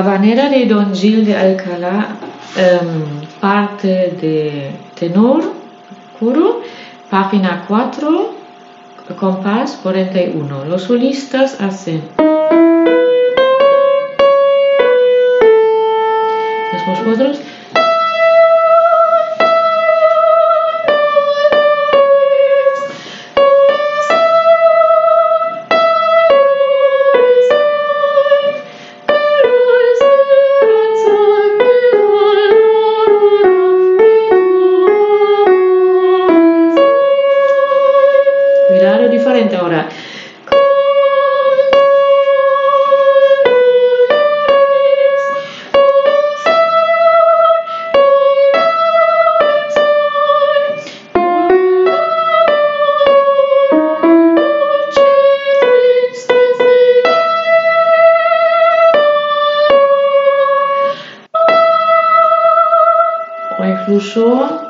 Habanera de Don Gil de Alcalá, em, parte de tenor, página 4, compás 41. Los solistas hacen. Vosotros diferente ahora. O incluso